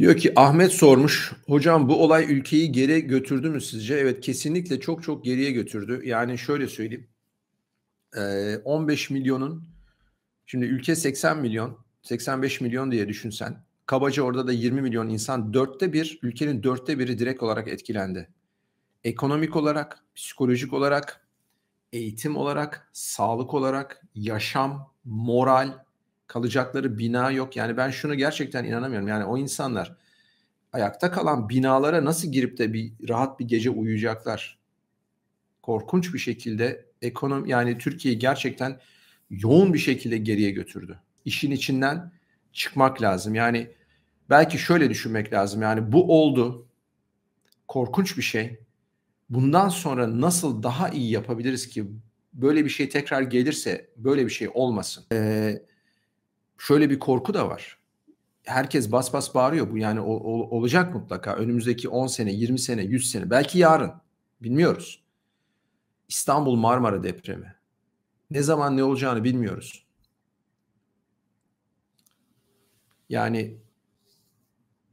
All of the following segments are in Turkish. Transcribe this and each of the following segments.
Diyor ki Ahmet sormuş. Hocam bu olay ülkeyi geri götürdü mü sizce? Evet kesinlikle çok çok geriye götürdü. Yani şöyle söyleyeyim. 15 milyonun şimdi ülke 80 milyon 85 milyon diye düşünsen kabaca orada da 20 milyon insan dörtte bir ülkenin dörtte biri direkt olarak etkilendi. Ekonomik olarak, psikolojik olarak, eğitim olarak, sağlık olarak, yaşam, moral, kalacakları bina yok. Yani ben şunu gerçekten inanamıyorum. Yani o insanlar ayakta kalan binalara nasıl girip de bir rahat bir gece uyuyacaklar? Korkunç bir şekilde ekonomi yani Türkiye'yi gerçekten yoğun bir şekilde geriye götürdü. İşin içinden çıkmak lazım. Yani belki şöyle düşünmek lazım. Yani bu oldu. Korkunç bir şey. Bundan sonra nasıl daha iyi yapabiliriz ki böyle bir şey tekrar gelirse böyle bir şey olmasın. Ee, şöyle bir korku da var. Herkes bas bas bağırıyor bu yani ol, ol, olacak mutlaka önümüzdeki 10 sene, 20 sene, 100 sene belki yarın bilmiyoruz. İstanbul Marmara depremi. Ne zaman ne olacağını bilmiyoruz. Yani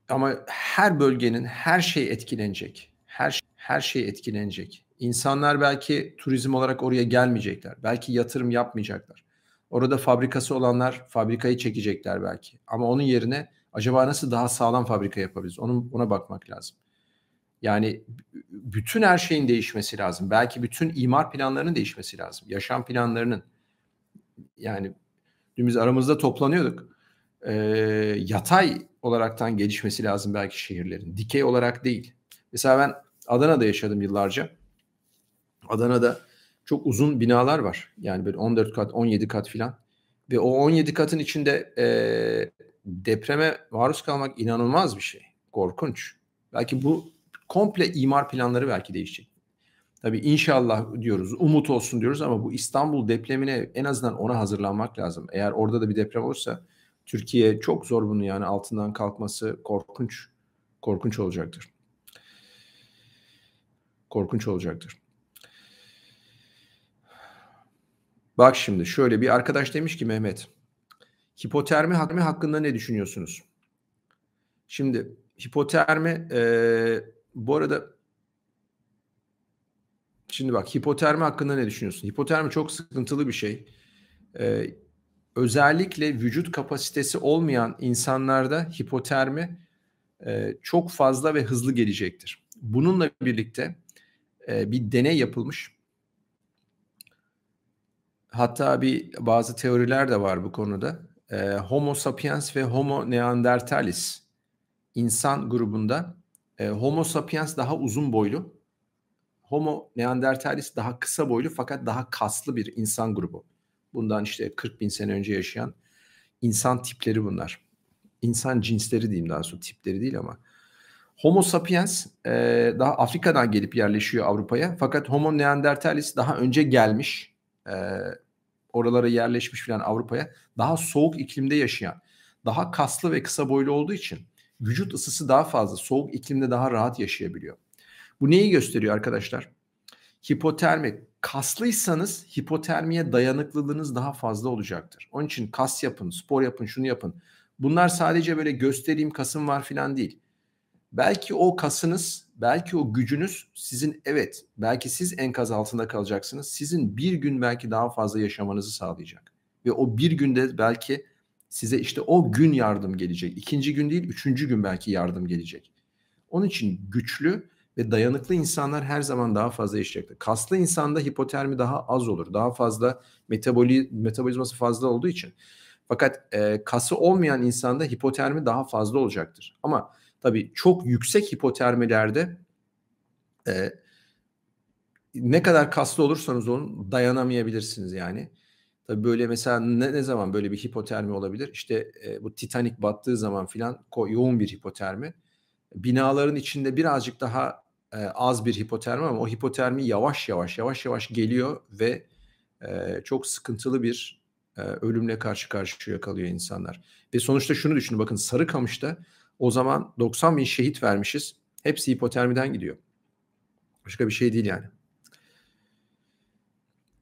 ama her bölgenin her şey etkilenecek. Her her şey etkilenecek. İnsanlar belki turizm olarak oraya gelmeyecekler. Belki yatırım yapmayacaklar. Orada fabrikası olanlar fabrikayı çekecekler belki. Ama onun yerine acaba nasıl daha sağlam fabrika yapabiliriz? Onun ona bakmak lazım. Yani bütün her şeyin değişmesi lazım. Belki bütün imar planlarının değişmesi lazım. Yaşam planlarının. Yani dün biz aramızda toplanıyorduk. Ee, yatay olaraktan gelişmesi lazım belki şehirlerin. Dikey olarak değil. Mesela ben Adana'da yaşadım yıllarca. Adana'da çok uzun binalar var. Yani böyle 14 kat, 17 kat filan. Ve o 17 katın içinde e, depreme maruz kalmak inanılmaz bir şey. Korkunç. Belki bu komple imar planları belki değişecek. Tabii inşallah diyoruz, umut olsun diyoruz ama bu İstanbul depremine en azından ona hazırlanmak lazım. Eğer orada da bir deprem olursa Türkiye çok zor bunu yani altından kalkması korkunç korkunç olacaktır. Korkunç olacaktır. Bak şimdi şöyle bir arkadaş demiş ki Mehmet, hipotermi hakkında ne düşünüyorsunuz? Şimdi hipotermi e, bu arada şimdi bak hipotermi hakkında ne düşünüyorsun? Hipotermi çok sıkıntılı bir şey. E, özellikle vücut kapasitesi olmayan insanlarda hipotermi e, çok fazla ve hızlı gelecektir. Bununla birlikte e, bir deney yapılmış Hatta bir bazı teoriler de var bu konuda. E, Homo sapiens ve Homo neanderthalis insan grubunda e, Homo sapiens daha uzun boylu, Homo neanderthalis daha kısa boylu fakat daha kaslı bir insan grubu. Bundan işte 40 bin sene önce yaşayan insan tipleri bunlar. İnsan cinsleri diyeyim daha sonra tipleri değil ama. Homo sapiens e, daha Afrika'dan gelip yerleşiyor Avrupa'ya. Fakat Homo neanderthalis daha önce gelmiş. E, oralara yerleşmiş falan Avrupa'ya daha soğuk iklimde yaşayan, daha kaslı ve kısa boylu olduğu için vücut ısısı daha fazla, soğuk iklimde daha rahat yaşayabiliyor. Bu neyi gösteriyor arkadaşlar? Hipotermi. Kaslıysanız hipotermiye dayanıklılığınız daha fazla olacaktır. Onun için kas yapın, spor yapın, şunu yapın. Bunlar sadece böyle göstereyim kasım var falan değil. Belki o kasınız, belki o gücünüz sizin evet, belki siz enkaz altında kalacaksınız. Sizin bir gün belki daha fazla yaşamanızı sağlayacak. Ve o bir günde belki size işte o gün yardım gelecek. İkinci gün değil, üçüncü gün belki yardım gelecek. Onun için güçlü ve dayanıklı insanlar her zaman daha fazla yaşayacaktır. Kaslı insanda hipotermi daha az olur. Daha fazla metaboli, metabolizması fazla olduğu için. Fakat e, kası olmayan insanda hipotermi daha fazla olacaktır. Ama Tabii çok yüksek hipotermilerde e, ne kadar kaslı olursanız olun dayanamayabilirsiniz yani. Tabii böyle mesela ne, ne zaman böyle bir hipotermi olabilir? İşte e, bu Titanic battığı zaman filan yoğun bir hipotermi. Binaların içinde birazcık daha e, az bir hipotermi ama o hipotermi yavaş yavaş yavaş yavaş geliyor ve e, çok sıkıntılı bir e, ölümle karşı karşıya kalıyor insanlar. Ve sonuçta şunu düşünün bakın Sarıkamış'ta o zaman 90 bin şehit vermişiz. Hepsi hipotermiden gidiyor. Başka bir şey değil yani.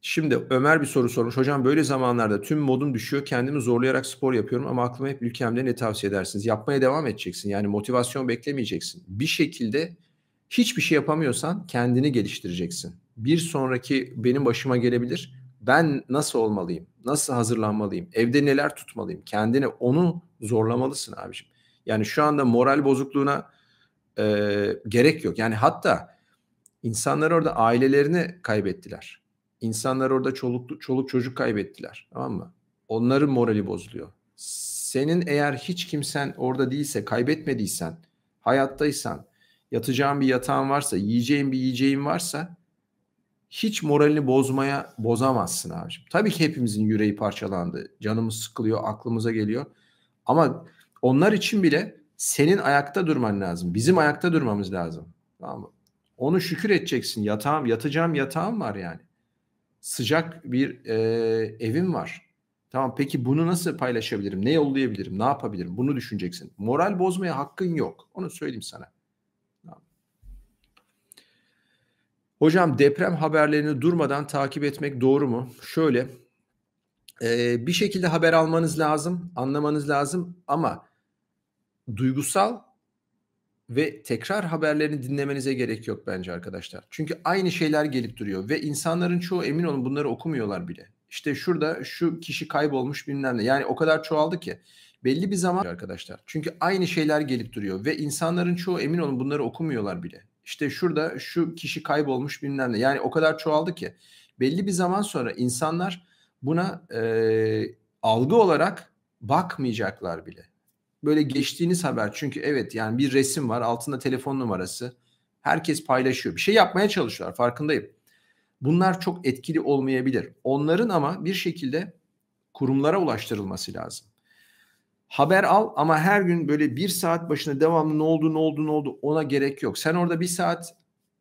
Şimdi Ömer bir soru sormuş. Hocam böyle zamanlarda tüm modum düşüyor. Kendimi zorlayarak spor yapıyorum ama aklıma hep ülkemde ne tavsiye edersiniz? Yapmaya devam edeceksin. Yani motivasyon beklemeyeceksin. Bir şekilde hiçbir şey yapamıyorsan kendini geliştireceksin. Bir sonraki benim başıma gelebilir. Ben nasıl olmalıyım? Nasıl hazırlanmalıyım? Evde neler tutmalıyım? Kendini onu zorlamalısın abiciğim. Yani şu anda moral bozukluğuna e, gerek yok. Yani hatta insanlar orada ailelerini kaybettiler İnsanlar orada çoluk, çoluk çocuk kaybettiler. Tamam mı? Onların morali bozuluyor. Senin eğer hiç kimsen orada değilse, kaybetmediysen, hayattaysan, yatacağın bir yatağın varsa, yiyeceğin bir yiyeceğin varsa hiç moralini bozmaya bozamazsın abicim. Tabii ki hepimizin yüreği parçalandı. Canımız sıkılıyor, aklımıza geliyor. Ama onlar için bile senin ayakta durman lazım. Bizim ayakta durmamız lazım. Tamam mı? Onu şükür edeceksin. Yatağım, yatacağım yatağım var yani sıcak bir e, evim var. Tamam peki bunu nasıl paylaşabilirim? Ne yollayabilirim? Ne yapabilirim? Bunu düşüneceksin. Moral bozmaya hakkın yok. Onu söyleyeyim sana. Hocam deprem haberlerini durmadan takip etmek doğru mu? Şöyle e, bir şekilde haber almanız lazım, anlamanız lazım ama duygusal ve tekrar haberlerini dinlemenize gerek yok bence arkadaşlar. Çünkü aynı şeyler gelip duruyor ve insanların çoğu emin olun bunları okumuyorlar bile. İşte şurada şu kişi kaybolmuş bilmem ne. Yani o kadar çoğaldı ki belli bir zaman arkadaşlar. Çünkü aynı şeyler gelip duruyor ve insanların çoğu emin olun bunları okumuyorlar bile. İşte şurada şu kişi kaybolmuş bilmem ne. Yani o kadar çoğaldı ki belli bir zaman sonra insanlar buna e, algı olarak bakmayacaklar bile böyle geçtiğiniz haber. Çünkü evet yani bir resim var altında telefon numarası. Herkes paylaşıyor. Bir şey yapmaya çalışıyorlar farkındayım. Bunlar çok etkili olmayabilir. Onların ama bir şekilde kurumlara ulaştırılması lazım. Haber al ama her gün böyle bir saat başına devamlı ne oldu ne oldu ne oldu ona gerek yok. Sen orada bir saat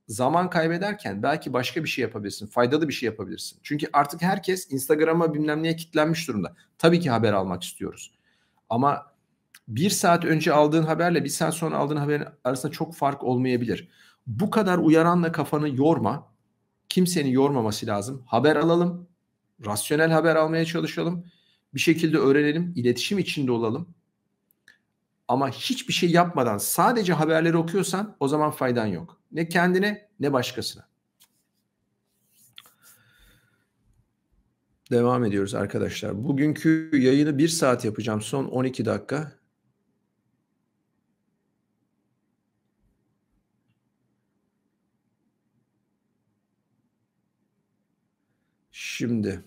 zaman kaybederken belki başka bir şey yapabilirsin. Faydalı bir şey yapabilirsin. Çünkü artık herkes Instagram'a bilmem neye kitlenmiş durumda. Tabii ki haber almak istiyoruz. Ama bir saat önce aldığın haberle bir saat sonra aldığın haberin arasında çok fark olmayabilir. Bu kadar uyaranla kafanı yorma. Kimsenin yormaması lazım. Haber alalım. Rasyonel haber almaya çalışalım. Bir şekilde öğrenelim. iletişim içinde olalım. Ama hiçbir şey yapmadan sadece haberleri okuyorsan o zaman faydan yok. Ne kendine ne başkasına. Devam ediyoruz arkadaşlar. Bugünkü yayını bir saat yapacağım. Son 12 dakika. Şimdi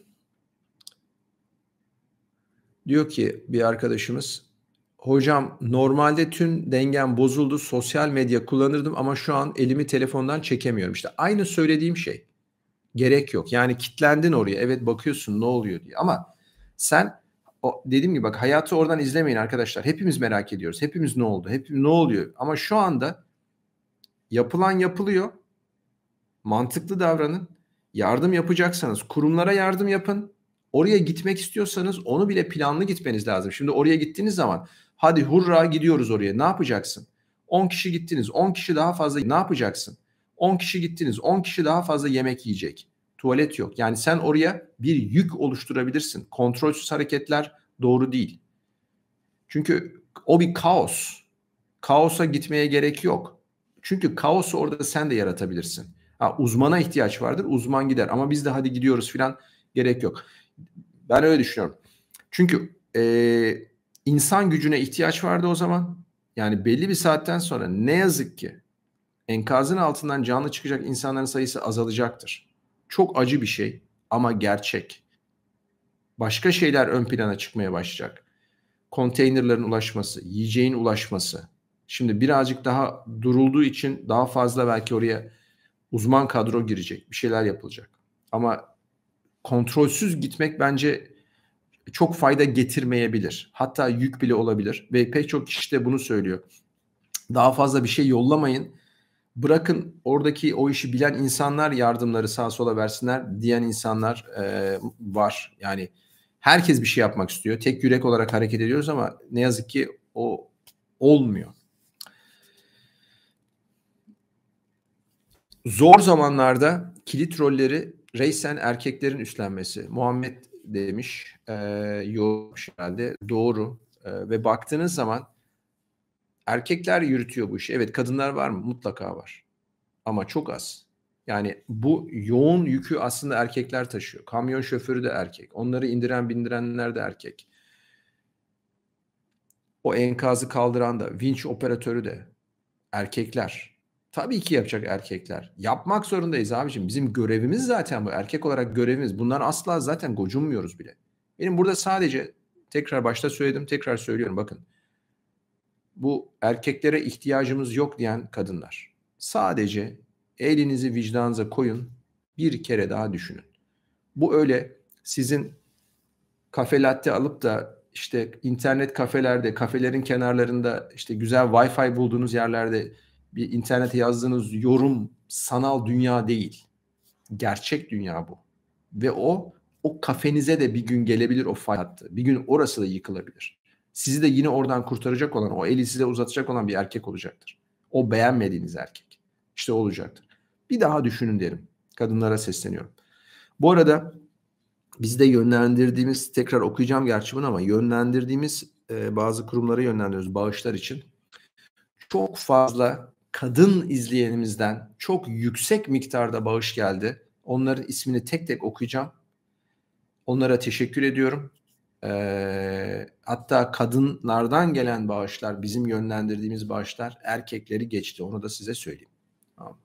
diyor ki bir arkadaşımız hocam normalde tüm dengem bozuldu sosyal medya kullanırdım ama şu an elimi telefondan çekemiyorum. İşte aynı söylediğim şey. Gerek yok. Yani kitlendin oraya. Evet bakıyorsun ne oluyor diye. Ama sen o dediğim gibi bak hayatı oradan izlemeyin arkadaşlar. Hepimiz merak ediyoruz. Hepimiz ne oldu? Hep ne oluyor? Ama şu anda yapılan yapılıyor. Mantıklı davranın. Yardım yapacaksanız kurumlara yardım yapın. Oraya gitmek istiyorsanız onu bile planlı gitmeniz lazım. Şimdi oraya gittiğiniz zaman hadi hurra gidiyoruz oraya. Ne yapacaksın? 10 kişi gittiniz. 10 kişi daha fazla ne yapacaksın? 10 kişi gittiniz. 10 kişi daha fazla yemek yiyecek. Tuvalet yok. Yani sen oraya bir yük oluşturabilirsin. Kontrolsüz hareketler doğru değil. Çünkü o bir kaos. Kaosa gitmeye gerek yok. Çünkü kaosu orada sen de yaratabilirsin. Ha, uzmana ihtiyaç vardır. Uzman gider. Ama biz de hadi gidiyoruz filan gerek yok. Ben öyle düşünüyorum. Çünkü e, insan gücüne ihtiyaç vardı o zaman. Yani belli bir saatten sonra ne yazık ki enkazın altından canlı çıkacak insanların sayısı azalacaktır. Çok acı bir şey ama gerçek. Başka şeyler ön plana çıkmaya başlayacak. Konteynerlerin ulaşması, yiyeceğin ulaşması. Şimdi birazcık daha durulduğu için daha fazla belki oraya uzman kadro girecek. Bir şeyler yapılacak. Ama kontrolsüz gitmek bence çok fayda getirmeyebilir. Hatta yük bile olabilir. Ve pek çok kişi de bunu söylüyor. Daha fazla bir şey yollamayın. Bırakın oradaki o işi bilen insanlar yardımları sağa sola versinler diyen insanlar e, var. Yani herkes bir şey yapmak istiyor. Tek yürek olarak hareket ediyoruz ama ne yazık ki o olmuyor. Zor zamanlarda kilit rolleri reysen erkeklerin üstlenmesi. Muhammed demiş. E, yormuş herhalde. Doğru. E, ve baktığınız zaman erkekler yürütüyor bu işi. Evet kadınlar var mı? Mutlaka var. Ama çok az. Yani bu yoğun yükü aslında erkekler taşıyor. Kamyon şoförü de erkek. Onları indiren bindirenler de erkek. O enkazı kaldıran da, vinç operatörü de erkekler. Tabii ki yapacak erkekler. Yapmak zorundayız abicim. Bizim görevimiz zaten bu. Erkek olarak görevimiz. Bunlar asla zaten gocunmuyoruz bile. Benim burada sadece tekrar başta söyledim, tekrar söylüyorum bakın. Bu erkeklere ihtiyacımız yok diyen kadınlar. Sadece elinizi vicdanınıza koyun. Bir kere daha düşünün. Bu öyle sizin kafe latte alıp da işte internet kafelerde, kafelerin kenarlarında işte güzel Wi-Fi bulduğunuz yerlerde bir internete yazdığınız yorum sanal dünya değil. Gerçek dünya bu. Ve o o kafenize de bir gün gelebilir o fay hattı. Bir gün orası da yıkılabilir. Sizi de yine oradan kurtaracak olan, o eli size uzatacak olan bir erkek olacaktır. O beğenmediğiniz erkek. İşte olacaktır. Bir daha düşünün derim. Kadınlara sesleniyorum. Bu arada biz de yönlendirdiğimiz, tekrar okuyacağım gerçi bunu ama yönlendirdiğimiz e, bazı kurumlara yönlendiriyoruz bağışlar için. Çok fazla kadın izleyenimizden çok yüksek miktarda bağış geldi. Onların ismini tek tek okuyacağım. Onlara teşekkür ediyorum. Ee, hatta kadınlardan gelen bağışlar, bizim yönlendirdiğimiz bağışlar erkekleri geçti. Onu da size söyleyeyim. Tamam.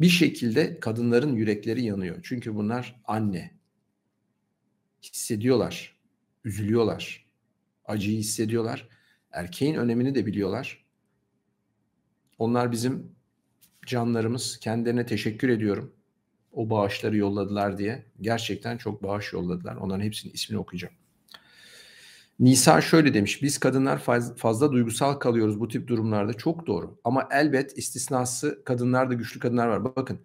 Bir şekilde kadınların yürekleri yanıyor. Çünkü bunlar anne. Hissediyorlar, üzülüyorlar, acıyı hissediyorlar. Erkeğin önemini de biliyorlar. Onlar bizim canlarımız. Kendilerine teşekkür ediyorum. O bağışları yolladılar diye. Gerçekten çok bağış yolladılar. Onların hepsinin ismini okuyacağım. Nisa şöyle demiş. Biz kadınlar faz, fazla duygusal kalıyoruz bu tip durumlarda. Çok doğru. Ama elbet istisnası kadınlar da güçlü kadınlar var. Bakın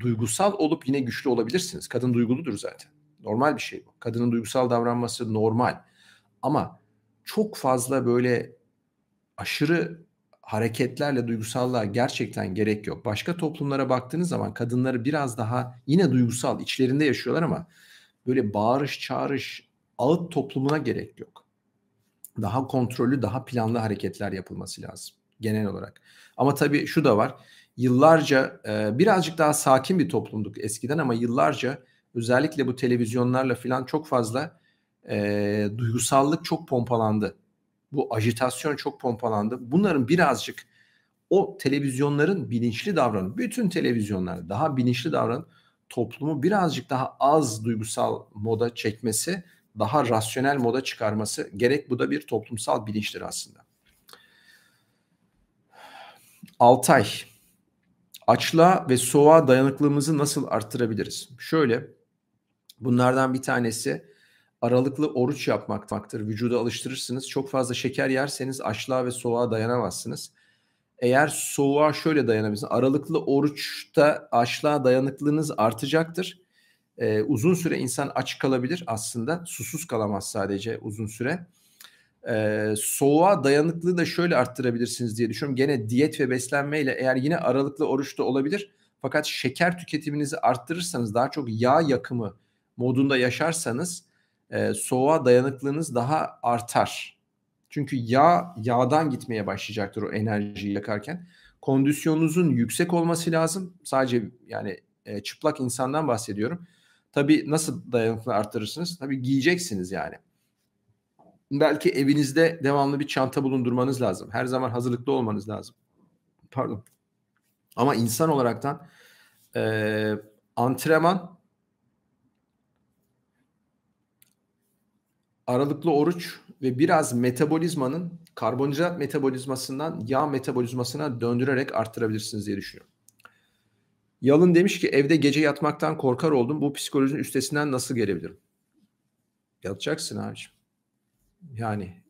duygusal olup yine güçlü olabilirsiniz. Kadın duyguludur zaten. Normal bir şey bu. Kadının duygusal davranması normal. Ama çok fazla böyle aşırı hareketlerle duygusallığa gerçekten gerek yok. Başka toplumlara baktığınız zaman kadınları biraz daha yine duygusal içlerinde yaşıyorlar ama böyle bağırış çağırış ağıt toplumuna gerek yok. Daha kontrollü, daha planlı hareketler yapılması lazım genel olarak. Ama tabii şu da var. Yıllarca e, birazcık daha sakin bir toplumduk eskiden ama yıllarca özellikle bu televizyonlarla falan çok fazla e, duygusallık çok pompalandı bu ajitasyon çok pompalandı. Bunların birazcık o televizyonların bilinçli davranıp bütün televizyonlar daha bilinçli davranıp toplumu birazcık daha az duygusal moda çekmesi, daha rasyonel moda çıkarması gerek. Bu da bir toplumsal bilinçtir aslında. Altay, açlığa ve soğuğa dayanıklılığımızı nasıl arttırabiliriz? Şöyle, bunlardan bir tanesi aralıklı oruç yapmaktır. Vücuda alıştırırsınız. Çok fazla şeker yerseniz açlığa ve soğuğa dayanamazsınız. Eğer soğuğa şöyle dayanabilirsiniz. Aralıklı oruçta açlığa dayanıklılığınız artacaktır. Ee, uzun süre insan aç kalabilir aslında. Susuz kalamaz sadece uzun süre. Ee, soğuğa dayanıklılığı da şöyle arttırabilirsiniz diye düşünüyorum. Gene diyet ve beslenmeyle eğer yine aralıklı oruçta olabilir. Fakat şeker tüketiminizi arttırırsanız daha çok yağ yakımı modunda yaşarsanız e, soğuğa dayanıklılığınız daha artar. Çünkü yağ yağdan gitmeye başlayacaktır o enerjiyi yakarken. Kondisyonunuzun yüksek olması lazım. Sadece yani e, çıplak insandan bahsediyorum. Tabii nasıl dayanıklılığı arttırırsınız? Tabii giyeceksiniz yani. Belki evinizde devamlı bir çanta bulundurmanız lazım. Her zaman hazırlıklı olmanız lazım. Pardon. Ama insan olaraktan e, antrenman aralıklı oruç ve biraz metabolizmanın karbonhidrat metabolizmasından yağ metabolizmasına döndürerek arttırabilirsiniz diye düşünüyorum. Yalın demiş ki evde gece yatmaktan korkar oldum. Bu psikolojinin üstesinden nasıl gelebilirim? Yatacaksın abiciğim. Yani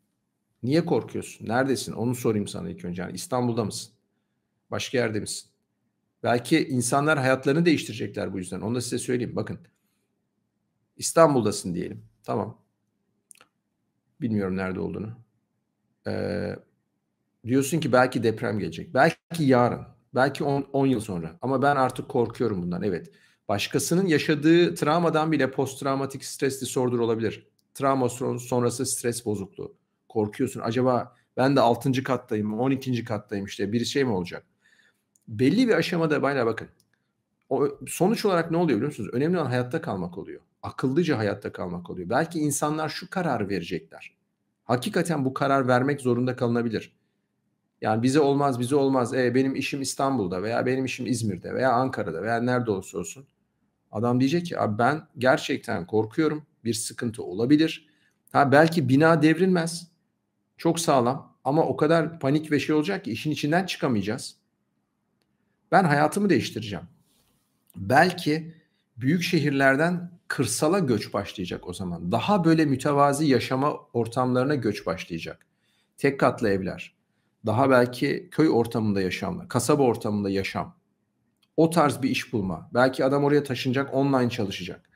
niye korkuyorsun? Neredesin? Onu sorayım sana ilk önce. Yani İstanbul'da mısın? Başka yerde misin? Belki insanlar hayatlarını değiştirecekler bu yüzden. Onu da size söyleyeyim. Bakın. İstanbul'dasın diyelim. Tamam. Bilmiyorum nerede olduğunu. Ee, diyorsun ki belki deprem gelecek. Belki yarın. Belki 10 yıl sonra. Ama ben artık korkuyorum bundan. Evet. Başkasının yaşadığı travmadan bile post travmatik stres disorder olabilir. Travma sonrası stres bozukluğu. Korkuyorsun. Acaba ben de 6. kattayım, 12. kattayım işte bir şey mi olacak? Belli bir aşamada baylar bakın. O, sonuç olarak ne oluyor biliyor musunuz? Önemli olan hayatta kalmak oluyor. Akıllıca hayatta kalmak oluyor. Belki insanlar şu kararı verecekler. Hakikaten bu karar vermek zorunda kalınabilir. Yani bize olmaz, bize olmaz. E, benim işim İstanbul'da veya benim işim İzmir'de veya Ankara'da veya nerede olursa olsun. Adam diyecek ki abi ben gerçekten korkuyorum. Bir sıkıntı olabilir. Ha belki bina devrilmez. Çok sağlam ama o kadar panik ve şey olacak ki işin içinden çıkamayacağız. Ben hayatımı değiştireceğim. Belki büyük şehirlerden kırsala göç başlayacak o zaman. Daha böyle mütevazi yaşama ortamlarına göç başlayacak. Tek katlı evler. Daha belki köy ortamında yaşamlar, kasaba ortamında yaşam. O tarz bir iş bulma. Belki adam oraya taşınacak, online çalışacak.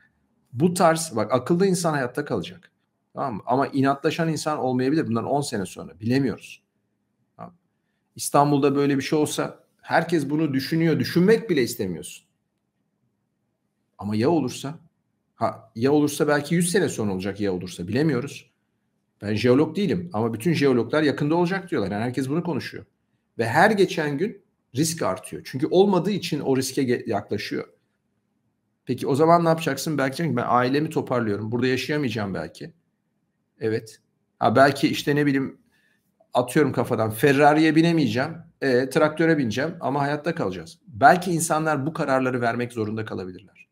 Bu tarz bak akıllı insan hayatta kalacak. Tamam mı? Ama inatlaşan insan olmayabilir. Bundan 10 sene sonra bilemiyoruz. Tamam. İstanbul'da böyle bir şey olsa herkes bunu düşünüyor. Düşünmek bile istemiyorsun. Ama ya olursa? Ha, ya olursa belki 100 sene sonra olacak ya olursa bilemiyoruz. Ben jeolog değilim ama bütün jeologlar yakında olacak diyorlar. Yani herkes bunu konuşuyor. Ve her geçen gün risk artıyor. Çünkü olmadığı için o riske yaklaşıyor. Peki o zaman ne yapacaksın? Belki ben ailemi toparlıyorum. Burada yaşayamayacağım belki. Evet. Ha belki işte ne bileyim atıyorum kafadan Ferrari'ye binemeyeceğim. E, traktöre bineceğim ama hayatta kalacağız. Belki insanlar bu kararları vermek zorunda kalabilirler.